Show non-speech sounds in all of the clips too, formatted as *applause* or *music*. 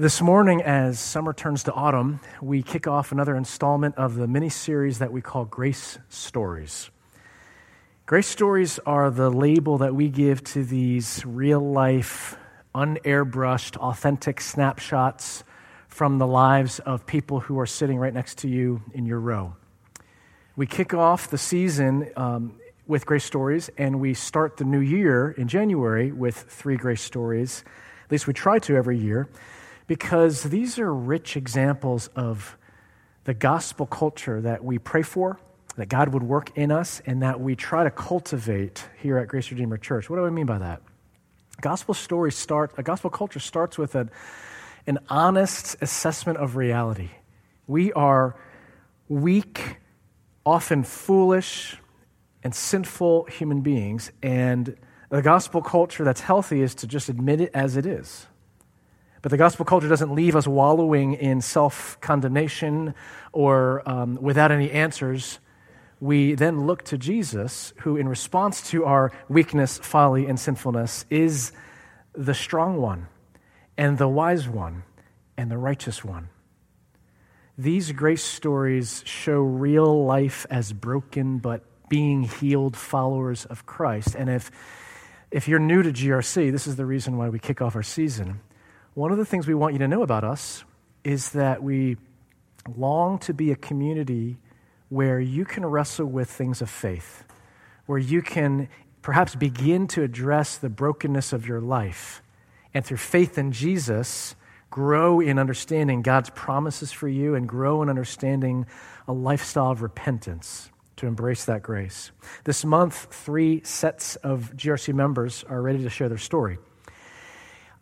This morning, as summer turns to autumn, we kick off another installment of the mini series that we call Grace Stories. Grace Stories are the label that we give to these real life, unairbrushed, authentic snapshots from the lives of people who are sitting right next to you in your row. We kick off the season um, with Grace Stories, and we start the new year in January with three Grace Stories. At least we try to every year because these are rich examples of the gospel culture that we pray for, that God would work in us, and that we try to cultivate here at Grace Redeemer Church. What do I mean by that? Gospel stories start, a gospel culture starts with an, an honest assessment of reality. We are weak, often foolish, and sinful human beings, and the gospel culture that's healthy is to just admit it as it is. But the gospel culture doesn't leave us wallowing in self condemnation or um, without any answers. We then look to Jesus, who, in response to our weakness, folly, and sinfulness, is the strong one, and the wise one, and the righteous one. These grace stories show real life as broken but being healed followers of Christ. And if, if you're new to GRC, this is the reason why we kick off our season one of the things we want you to know about us is that we long to be a community where you can wrestle with things of faith, where you can perhaps begin to address the brokenness of your life, and through faith in Jesus, grow in understanding God's promises for you and grow in understanding a lifestyle of repentance to embrace that grace. This month, three sets of GRC members are ready to share their story.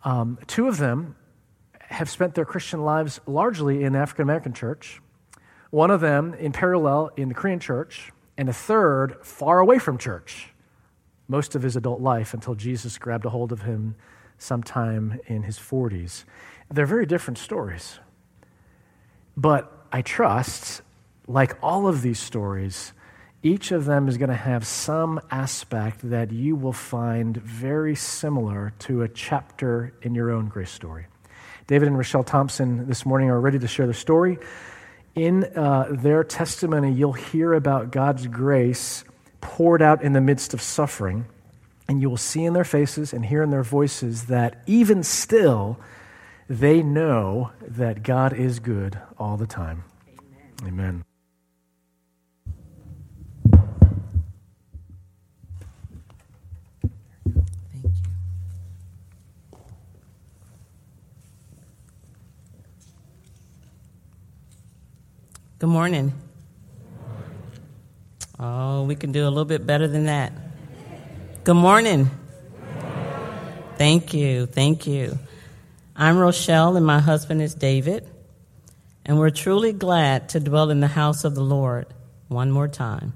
Um, two of them have spent their Christian lives largely in the African American church, one of them in parallel in the Korean church, and a third far away from church most of his adult life until Jesus grabbed a hold of him sometime in his 40s. They're very different stories. But I trust, like all of these stories, each of them is going to have some aspect that you will find very similar to a chapter in your own grace story. David and Rochelle Thompson this morning are ready to share their story. In uh, their testimony, you'll hear about God's grace poured out in the midst of suffering, and you will see in their faces and hear in their voices that even still, they know that God is good all the time. Amen. Amen. Good morning. Oh, we can do a little bit better than that. Good morning. Thank you. Thank you. I'm Rochelle, and my husband is David, and we're truly glad to dwell in the house of the Lord one more time.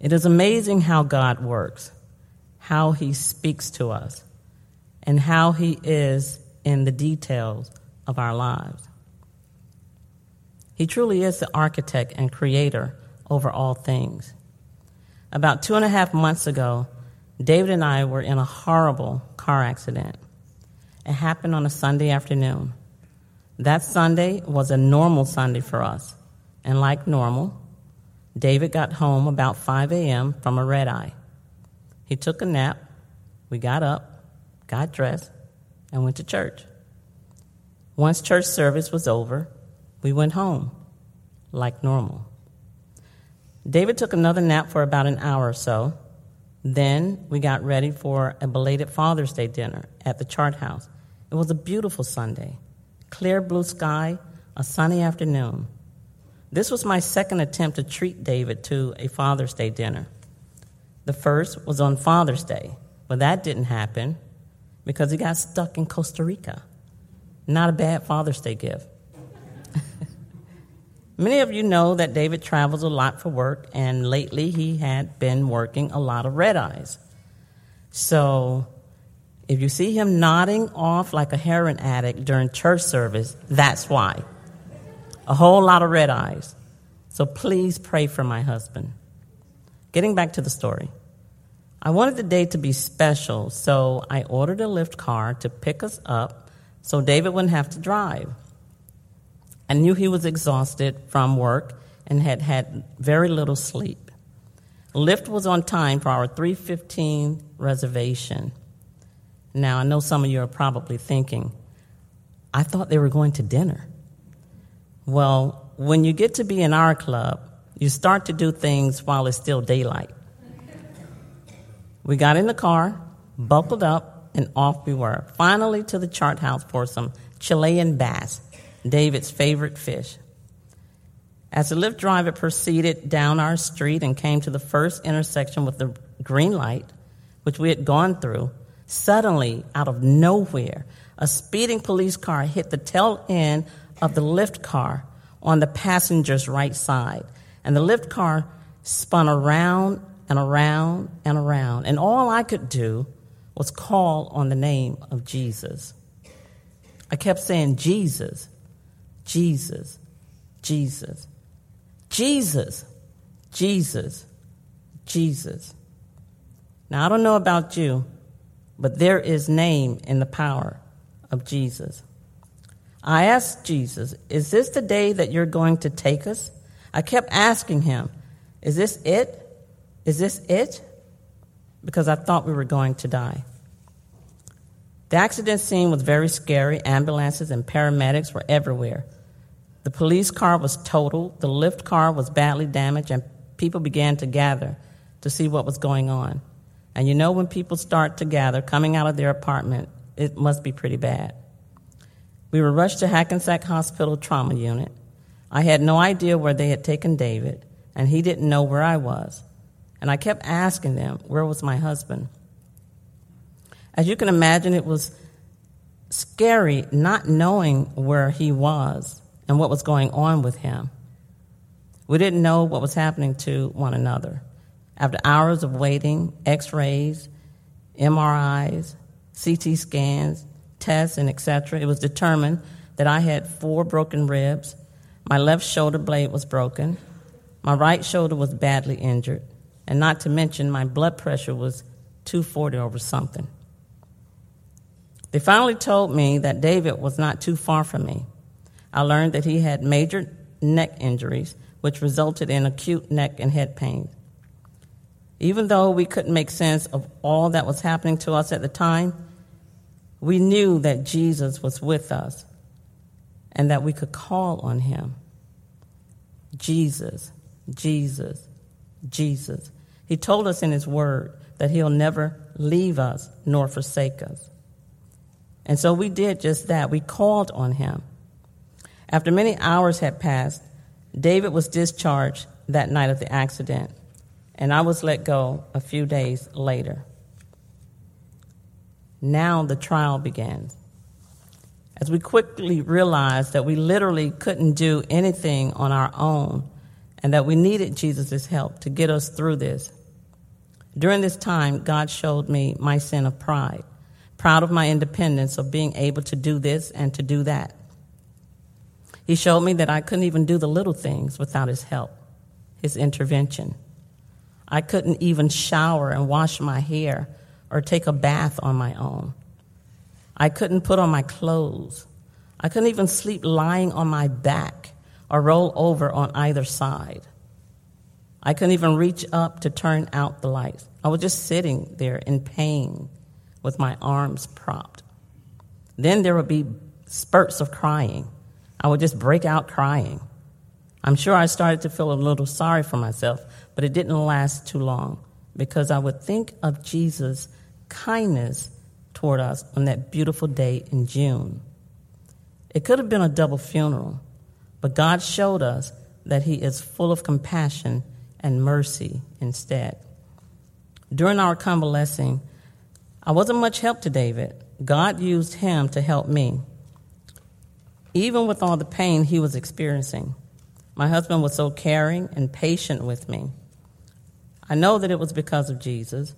It is amazing how God works, how He speaks to us, and how He is in the details of our lives. He truly is the architect and creator over all things. About two and a half months ago, David and I were in a horrible car accident. It happened on a Sunday afternoon. That Sunday was a normal Sunday for us. And like normal, David got home about 5 a.m. from a red eye. He took a nap. We got up, got dressed, and went to church. Once church service was over, we went home like normal. David took another nap for about an hour or so. Then we got ready for a belated Father's Day dinner at the Chart House. It was a beautiful Sunday, clear blue sky, a sunny afternoon. This was my second attempt to treat David to a Father's Day dinner. The first was on Father's Day, but that didn't happen because he got stuck in Costa Rica. Not a bad Father's Day gift. Many of you know that David travels a lot for work, and lately he had been working a lot of red eyes. So if you see him nodding off like a heroin addict during church service, that's why. A whole lot of red eyes. So please pray for my husband. Getting back to the story. I wanted the day to be special, so I ordered a Lyft car to pick us up so David wouldn't have to drive. I knew he was exhausted from work and had had very little sleep. Lyft was on time for our 315 reservation. Now, I know some of you are probably thinking, I thought they were going to dinner. Well, when you get to be in our club, you start to do things while it's still daylight. We got in the car, buckled up, and off we were. Finally to the chart house for some Chilean bass, David's favorite fish. As the Lyft driver proceeded down our street and came to the first intersection with the green light, which we had gone through, suddenly, out of nowhere, a speeding police car hit the tail end of the Lyft car on the passenger's right side. And the Lyft car spun around and around and around. And all I could do was call on the name of Jesus. I kept saying, Jesus, Jesus, Jesus, Jesus, Jesus, Jesus. Now, I don't know about you, but there is name in the power of Jesus. I asked Jesus, Is this the day that you're going to take us? I kept asking him, Is this it? Is this it? Because I thought we were going to die. The accident scene was very scary. Ambulances and paramedics were everywhere. The police car was totaled, the Lyft car was badly damaged, and people began to gather to see what was going on. And you know, when people start to gather coming out of their apartment, it must be pretty bad. We were rushed to Hackensack Hospital trauma unit. I had no idea where they had taken David, and he didn't know where I was. And I kept asking them, Where was my husband? As you can imagine, it was scary not knowing where he was and what was going on with him. We didn't know what was happening to one another. After hours of waiting, x rays, MRIs, CT scans, tests, and etc., it was determined that I had four broken ribs. My left shoulder blade was broken. My right shoulder was badly injured. And not to mention, my blood pressure was 240 over something. They finally told me that David was not too far from me. I learned that he had major neck injuries, which resulted in acute neck and head pain. Even though we couldn't make sense of all that was happening to us at the time, we knew that Jesus was with us and that we could call on him. Jesus, Jesus, Jesus. He told us in his word that he'll never leave us nor forsake us. And so we did just that. We called on him. After many hours had passed, David was discharged that night of the accident, and I was let go a few days later. Now the trial begins. As we quickly realized that we literally couldn't do anything on our own and that we needed Jesus' help to get us through this. During this time, God showed me my sin of pride, proud of my independence of being able to do this and to do that. He showed me that I couldn't even do the little things without His help, His intervention. I couldn't even shower and wash my hair or take a bath on my own. I couldn't put on my clothes. I couldn't even sleep lying on my back or roll over on either side. I couldn't even reach up to turn out the lights. I was just sitting there in pain with my arms propped. Then there would be spurts of crying. I would just break out crying. I'm sure I started to feel a little sorry for myself, but it didn't last too long because I would think of Jesus kindness toward us on that beautiful day in June. It could have been a double funeral, but God showed us that He is full of compassion and mercy instead. During our convalescing, I wasn't much help to David. God used him to help me. Even with all the pain he was experiencing, my husband was so caring and patient with me. I know that it was because of Jesus,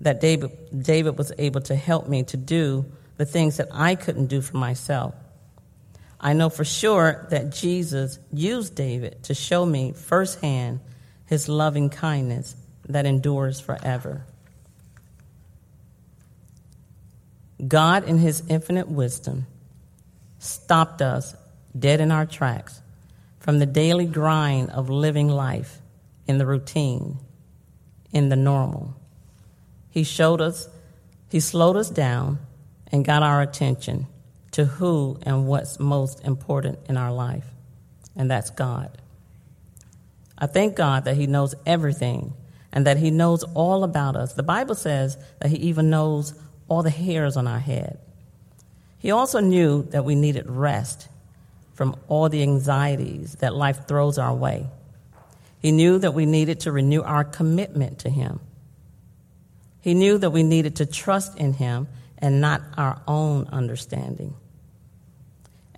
that David, David was able to help me to do the things that I couldn't do for myself. I know for sure that Jesus used David to show me firsthand his loving kindness that endures forever. God, in his infinite wisdom, stopped us dead in our tracks from the daily grind of living life in the routine, in the normal. He showed us, he slowed us down and got our attention to who and what's most important in our life, and that's God. I thank God that He knows everything and that He knows all about us. The Bible says that He even knows all the hairs on our head. He also knew that we needed rest from all the anxieties that life throws our way. He knew that we needed to renew our commitment to Him. He knew that we needed to trust in Him and not our own understanding.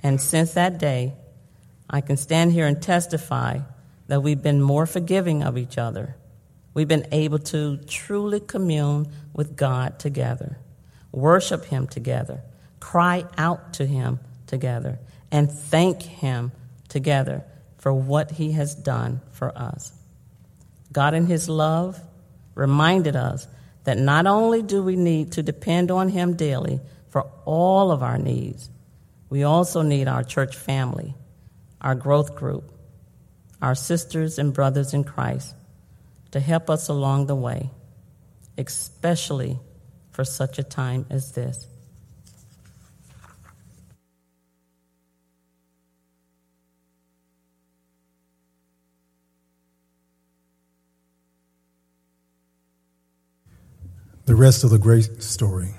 And since that day, I can stand here and testify that we've been more forgiving of each other. We've been able to truly commune with God together, worship Him together, cry out to Him together, and thank Him together for what He has done for us. God, in His love, reminded us that not only do we need to depend on Him daily for all of our needs, we also need our church family, our growth group, our sisters and brothers in Christ to help us along the way, especially for such a time as this. the rest of the great story.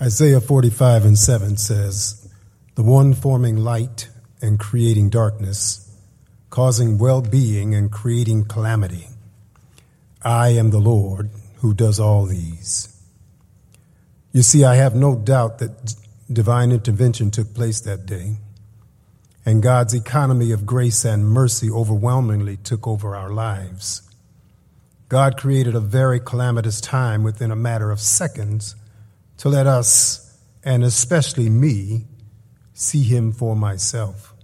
Isaiah 45 and 7 says, The one forming light and creating darkness, causing well being and creating calamity. I am the Lord who does all these. You see, I have no doubt that divine intervention took place that day, and God's economy of grace and mercy overwhelmingly took over our lives. God created a very calamitous time within a matter of seconds to let us, and especially me, see Him for myself.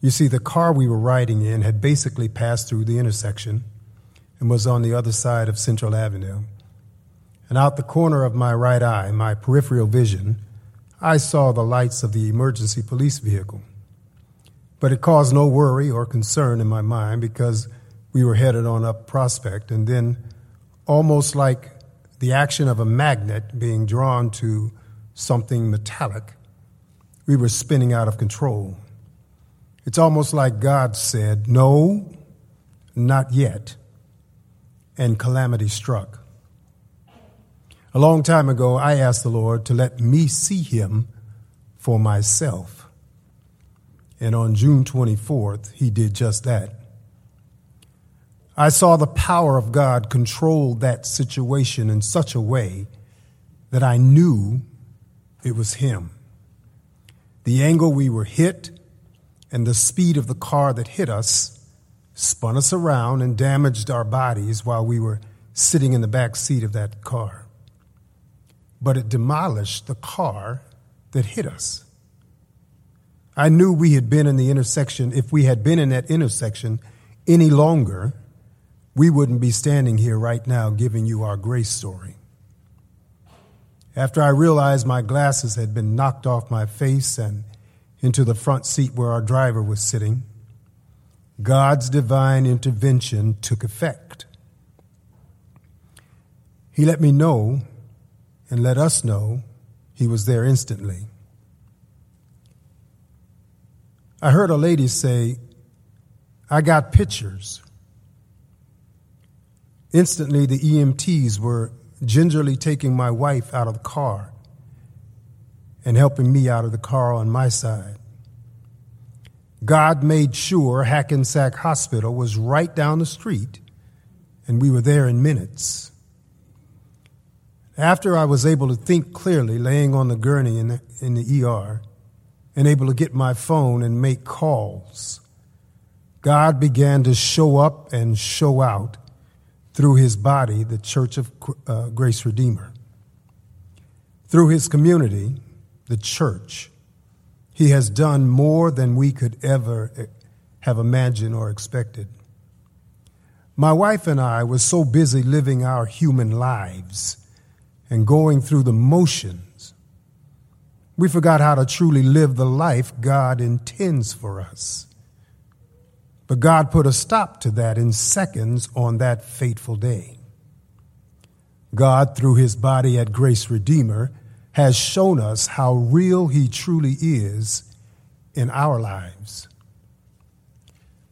You see, the car we were riding in had basically passed through the intersection and was on the other side of Central Avenue. And out the corner of my right eye, my peripheral vision, I saw the lights of the emergency police vehicle. But it caused no worry or concern in my mind because we were headed on up Prospect, and then, almost like the action of a magnet being drawn to something metallic, we were spinning out of control. It's almost like God said, No, not yet. And calamity struck. A long time ago, I asked the Lord to let me see him for myself. And on June 24th, he did just that. I saw the power of God control that situation in such a way that I knew it was Him. The angle we were hit and the speed of the car that hit us spun us around and damaged our bodies while we were sitting in the back seat of that car. But it demolished the car that hit us. I knew we had been in the intersection, if we had been in that intersection any longer, we wouldn't be standing here right now giving you our grace story. After I realized my glasses had been knocked off my face and into the front seat where our driver was sitting, God's divine intervention took effect. He let me know and let us know he was there instantly. I heard a lady say, I got pictures. Instantly, the EMTs were gingerly taking my wife out of the car and helping me out of the car on my side. God made sure Hackensack Hospital was right down the street, and we were there in minutes. After I was able to think clearly, laying on the gurney in the, in the ER, and able to get my phone and make calls, God began to show up and show out through his body, the Church of uh, Grace Redeemer. Through his community, the church, he has done more than we could ever eh, have imagined or expected. My wife and I were so busy living our human lives and going through the motions We forgot how to truly live the life God intends for us. But God put a stop to that in seconds on that fateful day. God, through his body at Grace Redeemer, has shown us how real he truly is in our lives.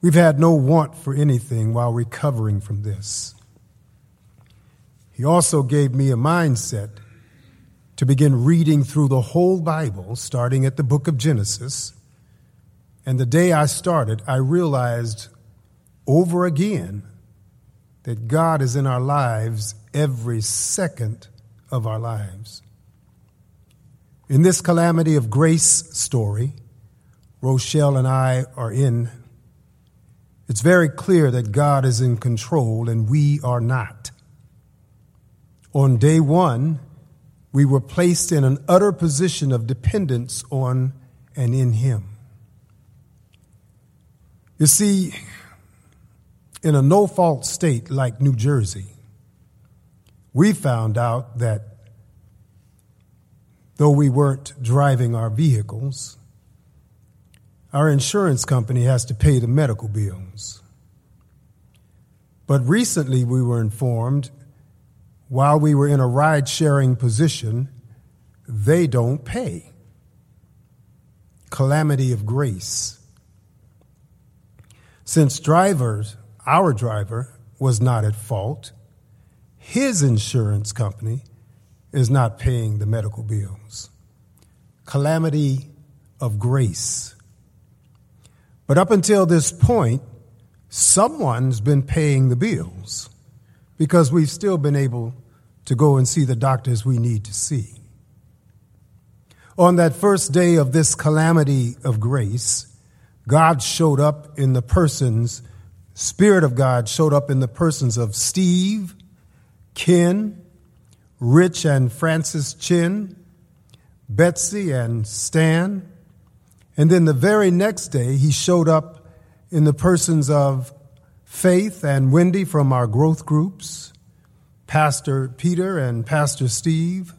We've had no want for anything while recovering from this. He also gave me a mindset to begin reading through the whole Bible, starting at the book of Genesis. And the day I started, I realized over again that God is in our lives every second of our lives. In this calamity of grace story, Rochelle and I are in, it's very clear that God is in control and we are not. On day one, we were placed in an utter position of dependence on and in Him. You see, in a no fault state like New Jersey, we found out that though we weren't driving our vehicles, our insurance company has to pay the medical bills. But recently we were informed while we were in a ride sharing position, they don't pay. Calamity of grace. Since drivers, our driver, was not at fault, his insurance company is not paying the medical bills. Calamity of grace. But up until this point, someone's been paying the bills because we've still been able to go and see the doctors we need to see. On that first day of this calamity of grace, God showed up in the persons, Spirit of God showed up in the persons of Steve, Ken, Rich and Francis Chin, Betsy and Stan. And then the very next day, he showed up in the persons of Faith and Wendy from our growth groups, Pastor Peter and Pastor Steve.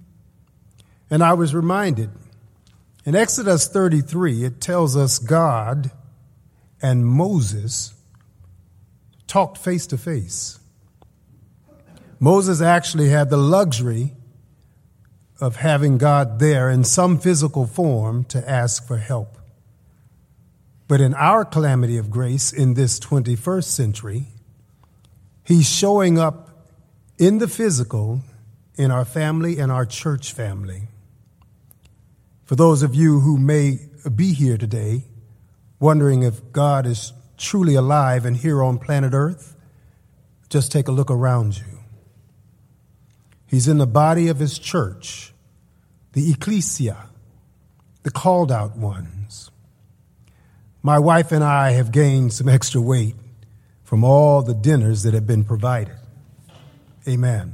And I was reminded in Exodus 33, it tells us God and Moses talked face to face. Moses actually had the luxury of having God there in some physical form to ask for help. But in our calamity of grace in this 21st century, he's showing up in the physical, in our family and our church family. For those of you who may be here today wondering if God is truly alive and here on planet Earth, just take a look around you. He's in the body of his church, the ecclesia, the called out ones. My wife and I have gained some extra weight from all the dinners that have been provided. Amen.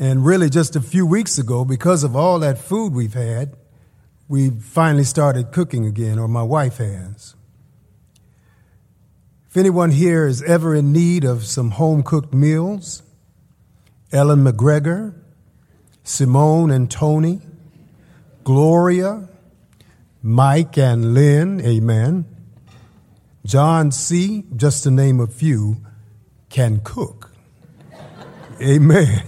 And really, just a few weeks ago, because of all that food we've had, we finally started cooking again, or my wife has. If anyone here is ever in need of some home cooked meals, Ellen McGregor, Simone and Tony, Gloria, Mike and Lynn, amen. John C., just to name a few, can cook. Amen.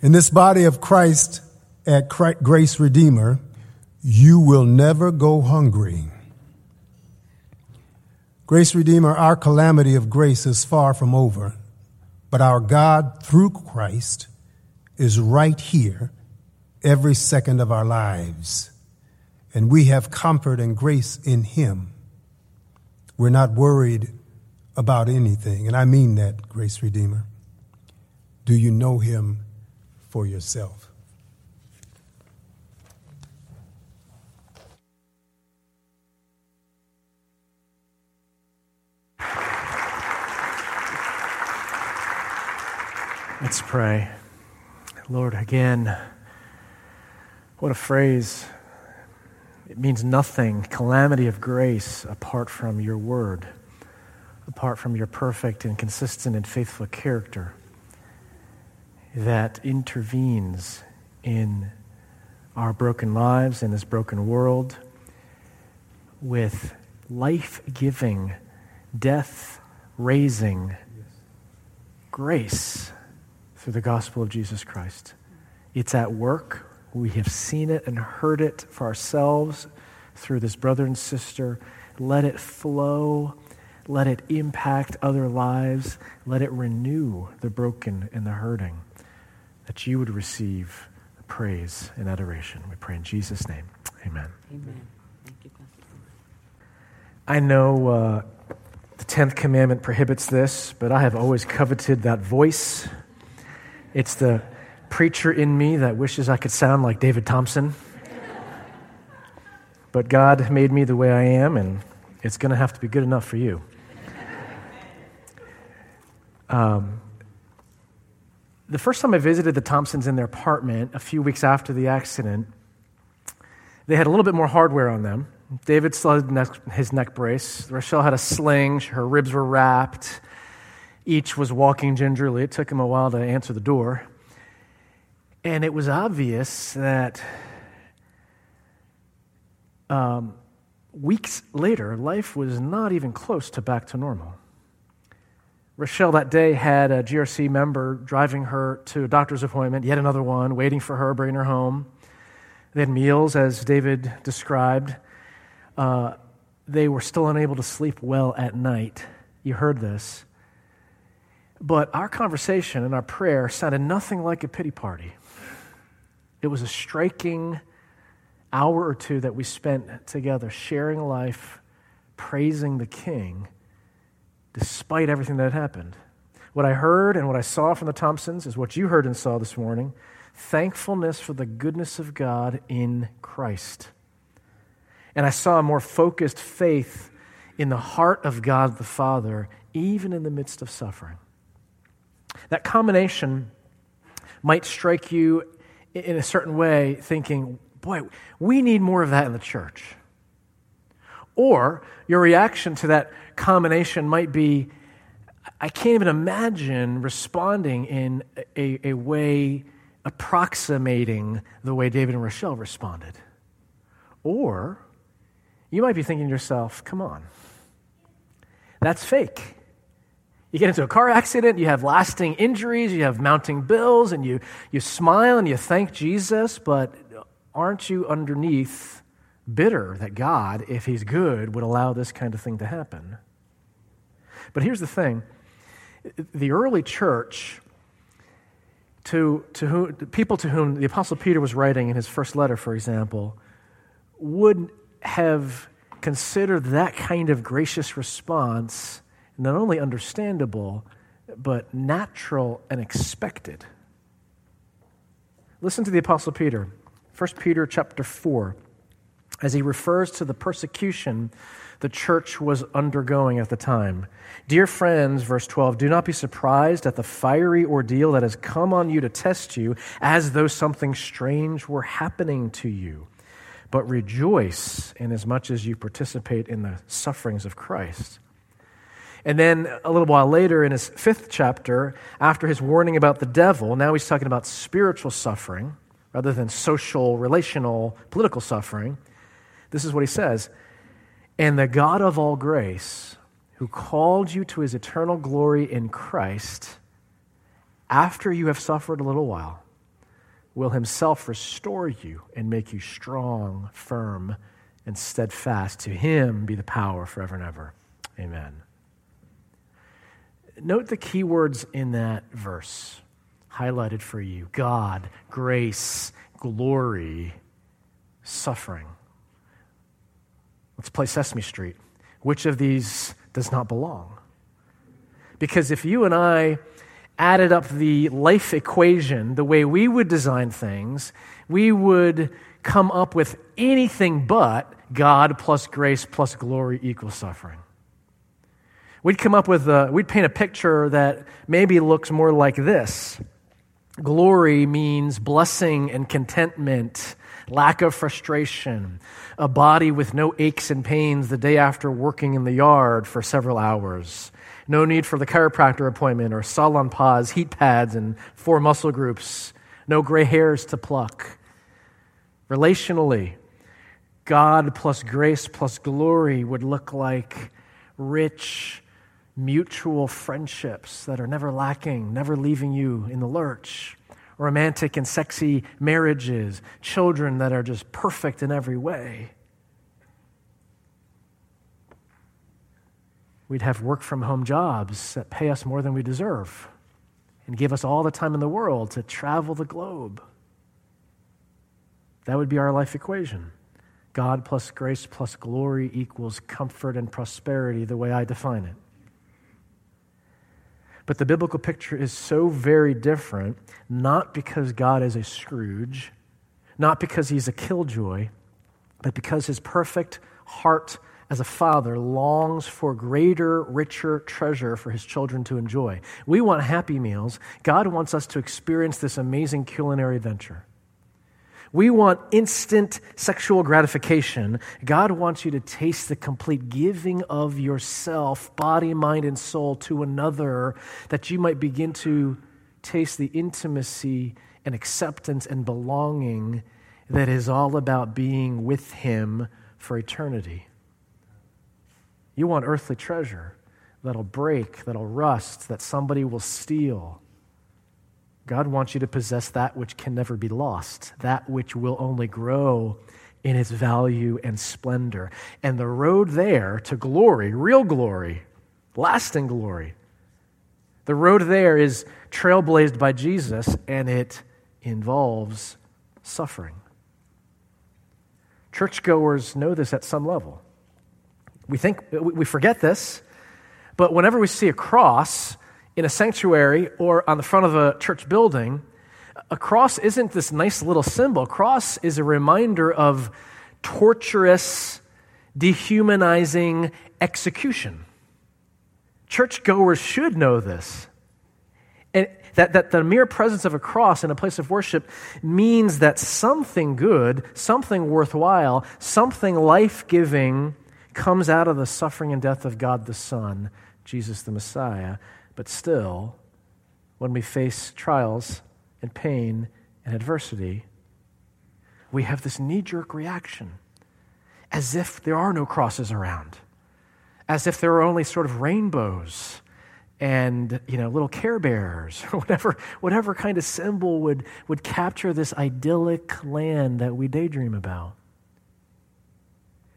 In this body of Christ at Grace Redeemer, you will never go hungry. Grace Redeemer, our calamity of grace is far from over, but our God, through Christ, is right here every second of our lives. And we have comfort and grace in Him. We're not worried about anything. And I mean that, Grace Redeemer. Do you know him for yourself? Let's pray. Lord, again, what a phrase. It means nothing, calamity of grace, apart from your word apart from your perfect and consistent and faithful character that intervenes in our broken lives, in this broken world, with life giving, death raising grace through the gospel of Jesus Christ. It's at work. We have seen it and heard it for ourselves through this brother and sister. Let it flow. Let it impact other lives. Let it renew the broken and the hurting. That you would receive praise and adoration. We pray in Jesus' name. Amen. Amen. Thank you. I know uh, the 10th commandment prohibits this, but I have always coveted that voice. It's the preacher in me that wishes I could sound like David Thompson. But God made me the way I am, and it's going to have to be good enough for you. Um, the first time I visited the Thompsons in their apartment, a few weeks after the accident, they had a little bit more hardware on them. David still had his neck brace. Rochelle had a sling. Her ribs were wrapped. Each was walking gingerly. It took him a while to answer the door. And it was obvious that um, weeks later, life was not even close to back to normal. Rochelle that day had a GRC member driving her to a doctor's appointment, yet another one, waiting for her, bringing her home. They had meals, as David described. Uh, they were still unable to sleep well at night. You heard this. But our conversation and our prayer sounded nothing like a pity party. It was a striking hour or two that we spent together sharing life, praising the King, despite everything that had happened. What I heard and what I saw from the Thompsons is what you heard and saw this morning thankfulness for the goodness of God in Christ. And I saw a more focused faith in the heart of God the Father, even in the midst of suffering. That combination might strike you in a certain way, thinking, boy, we need more of that in the church. Or your reaction to that combination might be, I can't even imagine responding in a, a way approximating the way David and Rochelle responded. Or you might be thinking to yourself, come on, that's fake. You get into a car accident, you have lasting injuries, you have mounting bills, and you, you smile and you thank Jesus, but aren't you underneath bitter that God, if He's good, would allow this kind of thing to happen? But here's the thing the early church, to, to whom, people to whom the Apostle Peter was writing in his first letter, for example, would have considered that kind of gracious response not only understandable, but natural and expected. Listen to the Apostle Peter, 1 Peter chapter 4, as he refers to the persecution the church was undergoing at the time. Dear friends, verse 12, do not be surprised at the fiery ordeal that has come on you to test you, as though something strange were happening to you. But rejoice inasmuch as you participate in the sufferings of Christ and then a little while later, in his fifth chapter, after his warning about the devil, now he's talking about spiritual suffering rather than social, relational, political suffering. This is what he says And the God of all grace, who called you to his eternal glory in Christ, after you have suffered a little while, will himself restore you and make you strong, firm, and steadfast. To him be the power forever and ever. Amen. Note the key words in that verse highlighted for you God, grace, glory, suffering. Let's play Sesame Street. Which of these does not belong? Because if you and I added up the life equation the way we would design things, we would come up with anything but God plus grace plus glory equals suffering. We'd come up with, a, we'd paint a picture that maybe looks more like this Glory means blessing and contentment, lack of frustration, a body with no aches and pains the day after working in the yard for several hours, no need for the chiropractor appointment or Salonpas, heat pads, and four muscle groups, no gray hairs to pluck. Relationally, God plus grace plus glory would look like rich, mutual friendships that are never lacking, never leaving you in the lurch. Romantic and sexy marriages, children that are just perfect in every way. We'd have work from home jobs that pay us more than we deserve and give us all the time in the world to travel the globe. That would be our life equation. God plus grace plus glory equals comfort and prosperity, the way I define it. But the biblical picture is so very different, not because God is a Scrooge, not because he's a killjoy, but because his perfect heart as a father longs for greater, richer treasure for his children to enjoy. We want happy meals. God wants us to experience this amazing culinary venture. We want instant sexual gratification. God wants you to taste the complete giving of yourself, body, mind, and soul to another, that you might begin to taste the intimacy and acceptance and belonging that is all about being with Him for eternity. You want earthly treasure that'll break, that'll rust, that somebody will steal. God wants you to possess that which can never be lost, that which will only grow in its value and splendor. And the road there to glory, real glory, lasting glory, the road there is trailblazed by Jesus and it involves suffering. Churchgoers know this at some level. We think we forget this, but whenever we see a cross, in a sanctuary or on the front of a church building, a cross isn't this nice little symbol. A cross is a reminder of torturous, dehumanizing execution. Churchgoers should know this. And that, that the mere presence of a cross in a place of worship means that something good, something worthwhile, something life giving comes out of the suffering and death of God the Son, Jesus the Messiah. But still, when we face trials and pain and adversity, we have this knee jerk reaction as if there are no crosses around, as if there are only sort of rainbows and you know little care bears *laughs* or whatever whatever kind of symbol would would capture this idyllic land that we daydream about.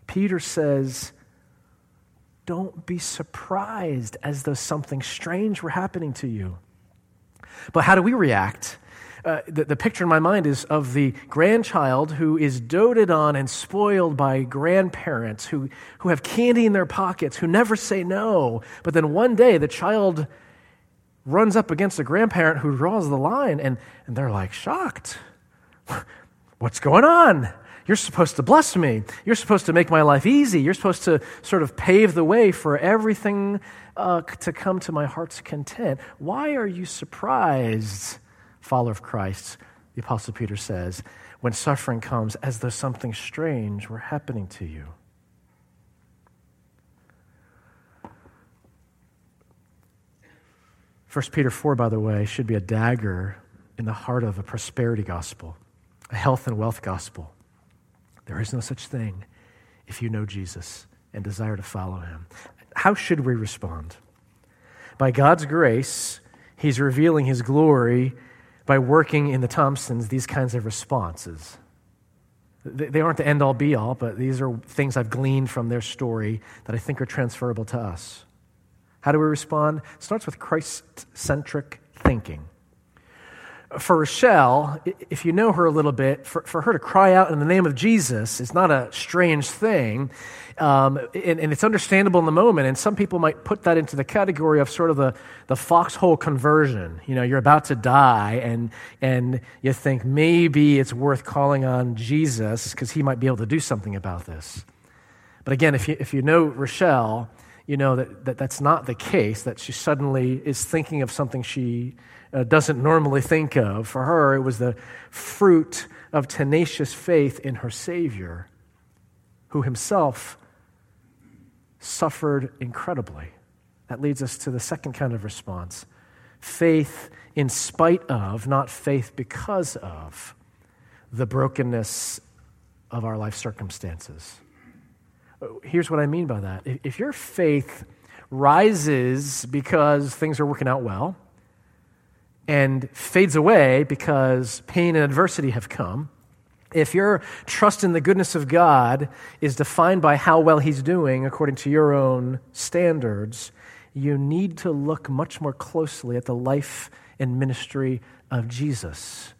Peter says don't be surprised as though something strange were happening to you. But how do we react? Uh, the, the picture in my mind is of the grandchild who is doted on and spoiled by grandparents who, who have candy in their pockets, who never say no. But then one day the child runs up against a grandparent who draws the line, and, and they're like shocked. *laughs* What's going on? You're supposed to bless me. You're supposed to make my life easy. You're supposed to sort of pave the way for everything uh, to come to my heart's content. Why are you surprised, follower of Christ? The Apostle Peter says, when suffering comes as though something strange were happening to you. First Peter 4, by the way, should be a dagger in the heart of a prosperity gospel, a health and wealth gospel. There is no such thing if you know Jesus and desire to follow him. How should we respond? By God's grace, he's revealing his glory by working in the Thompsons these kinds of responses. They aren't the end all be all, but these are things I've gleaned from their story that I think are transferable to us. How do we respond? It starts with Christ centric thinking for Rochelle, if you know her a little bit, for, for her to cry out in the name of Jesus is not a strange thing. Um, and, and, it's understandable in the moment. And some people might put that into the category of sort of the, the foxhole conversion. You know, you're about to die, and, and you think maybe it's worth calling on Jesus because he might be able to do something about this. But again, if you, if you know Rochelle, you know that, that that's not the case, that she suddenly is thinking of something she uh, doesn't normally think of. For her, it was the fruit of tenacious faith in her Savior, who himself suffered incredibly. That leads us to the second kind of response faith in spite of, not faith because of, the brokenness of our life circumstances. Here's what I mean by that. If your faith rises because things are working out well and fades away because pain and adversity have come, if your trust in the goodness of God is defined by how well He's doing according to your own standards, you need to look much more closely at the life and ministry of Jesus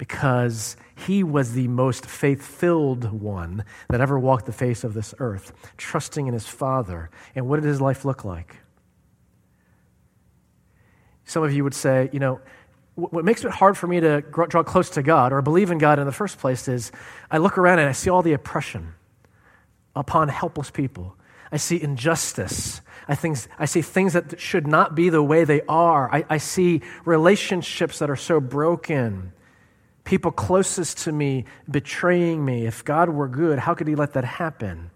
because he was the most faith filled one that ever walked the face of this earth, trusting in his Father. And what did his life look like? Some of you would say, you know, what makes it hard for me to draw close to God or believe in God in the first place is I look around and I see all the oppression upon helpless people. I see injustice. I, think, I see things that should not be the way they are. I, I see relationships that are so broken. People closest to me betraying me. If God were good, how could He let that happen?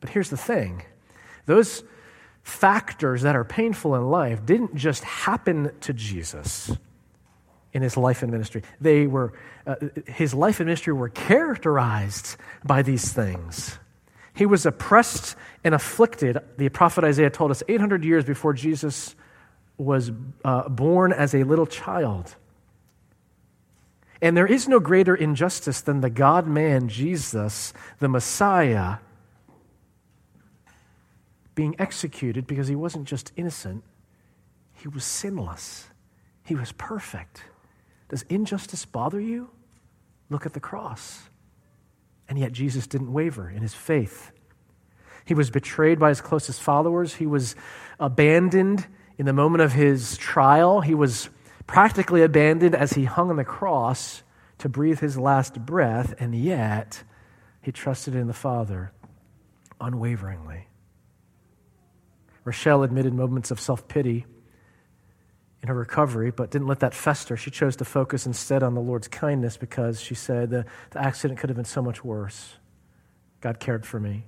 But here's the thing those factors that are painful in life didn't just happen to Jesus in his life and ministry. They were, uh, his life and ministry were characterized by these things. He was oppressed and afflicted, the prophet Isaiah told us 800 years before Jesus was uh, born as a little child. And there is no greater injustice than the God man, Jesus, the Messiah, being executed because he wasn't just innocent, he was sinless, he was perfect. Does injustice bother you? Look at the cross. And yet Jesus didn't waver in his faith. He was betrayed by his closest followers. He was abandoned in the moment of his trial. He was practically abandoned as he hung on the cross to breathe his last breath, and yet he trusted in the Father unwaveringly. Rochelle admitted moments of self pity in her recovery, but didn't let that fester. She chose to focus instead on the Lord's kindness because she said the, the accident could have been so much worse. God cared for me.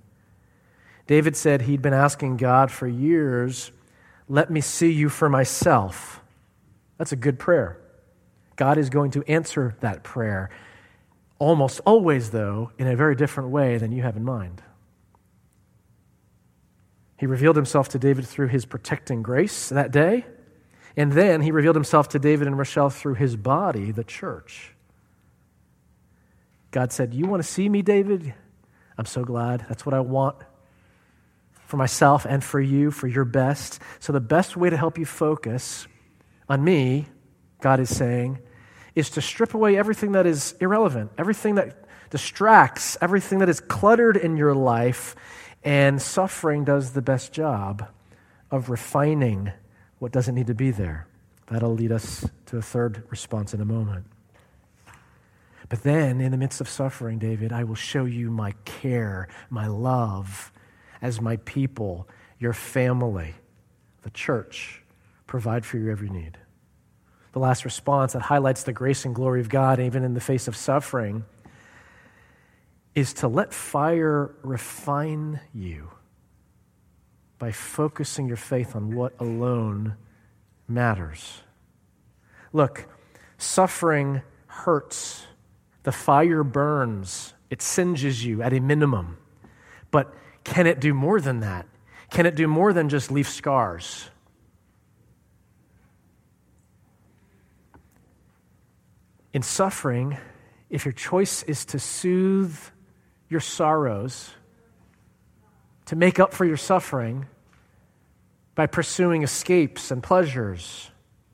David said he'd been asking God for years, let me see you for myself. That's a good prayer. God is going to answer that prayer. Almost always, though, in a very different way than you have in mind. He revealed himself to David through his protecting grace that day and then he revealed himself to David and Rochelle through his body, the church. God said, You want to see me, David? I'm so glad. That's what I want for myself and for you, for your best. So, the best way to help you focus on me, God is saying, is to strip away everything that is irrelevant, everything that distracts, everything that is cluttered in your life. And suffering does the best job of refining what doesn't need to be there. That'll lead us to a third response in a moment. But then, in the midst of suffering, David, I will show you my care, my love as my people, your family, the church, provide for your every need. The last response that highlights the grace and glory of God, even in the face of suffering, is to let fire refine you by focusing your faith on what alone matters. Look, suffering hurts. The fire burns, it singes you at a minimum. But can it do more than that? Can it do more than just leave scars? In suffering, if your choice is to soothe your sorrows, to make up for your suffering, by pursuing escapes and pleasures,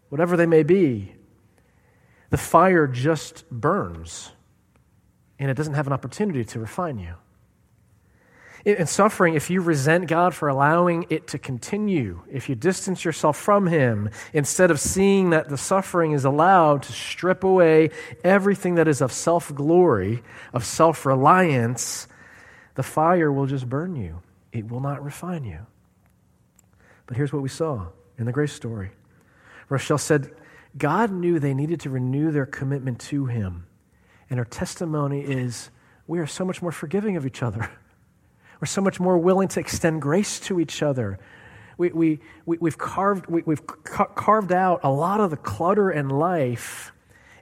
whatever they may be, the fire just burns and it doesn't have an opportunity to refine you. In suffering, if you resent God for allowing it to continue, if you distance yourself from Him, instead of seeing that the suffering is allowed to strip away everything that is of self glory, of self reliance, the fire will just burn you. It will not refine you. But here's what we saw in the grace story Rochelle said, God knew they needed to renew their commitment to Him. And her testimony is we are so much more forgiving of each other. *laughs* We're so much more willing to extend grace to each other. We, we, we, we've, carved, we, we've ca- carved out a lot of the clutter in life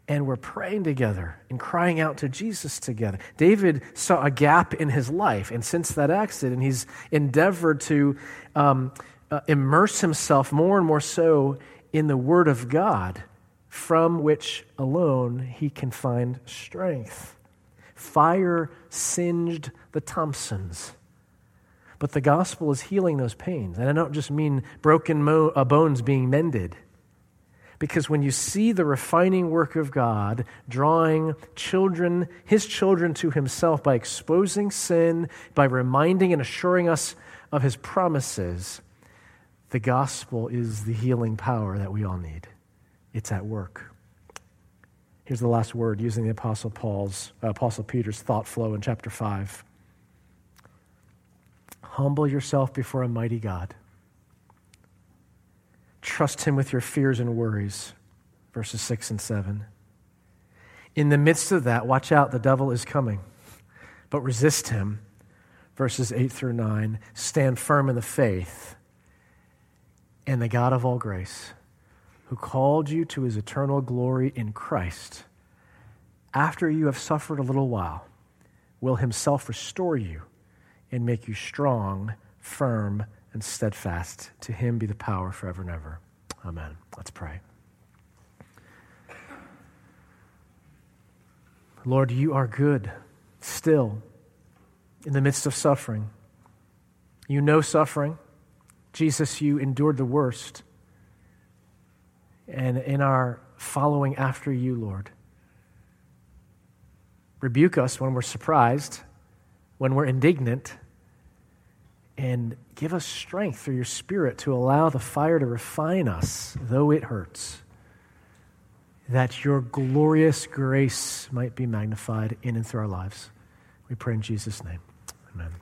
and we're praying together and crying out to Jesus together. David saw a gap in his life, and since that accident, he's endeavored to um, uh, immerse himself more and more so in the Word of God, from which alone he can find strength. Fire singed the Thompsons. But the gospel is healing those pains. And I don't just mean broken mo- uh, bones being mended. Because when you see the refining work of God drawing children, his children to himself by exposing sin, by reminding and assuring us of his promises, the gospel is the healing power that we all need. It's at work. Here's the last word using the Apostle Paul's, uh, Apostle Peter's thought flow in chapter 5. Humble yourself before a mighty God. Trust him with your fears and worries. Verses 6 and 7. In the midst of that, watch out, the devil is coming, but resist him. Verses 8 through 9. Stand firm in the faith, and the God of all grace who called you to his eternal glory in Christ, after you have suffered a little while, will himself restore you and make you strong, firm, and steadfast. To him be the power forever and ever. Amen. Let's pray. Lord, you are good still in the midst of suffering. You know suffering. Jesus, you endured the worst and in our following after you, Lord. Rebuke us when we're surprised, when we're indignant, and give us strength through your Spirit to allow the fire to refine us, though it hurts, that your glorious grace might be magnified in and through our lives. We pray in Jesus' name. Amen.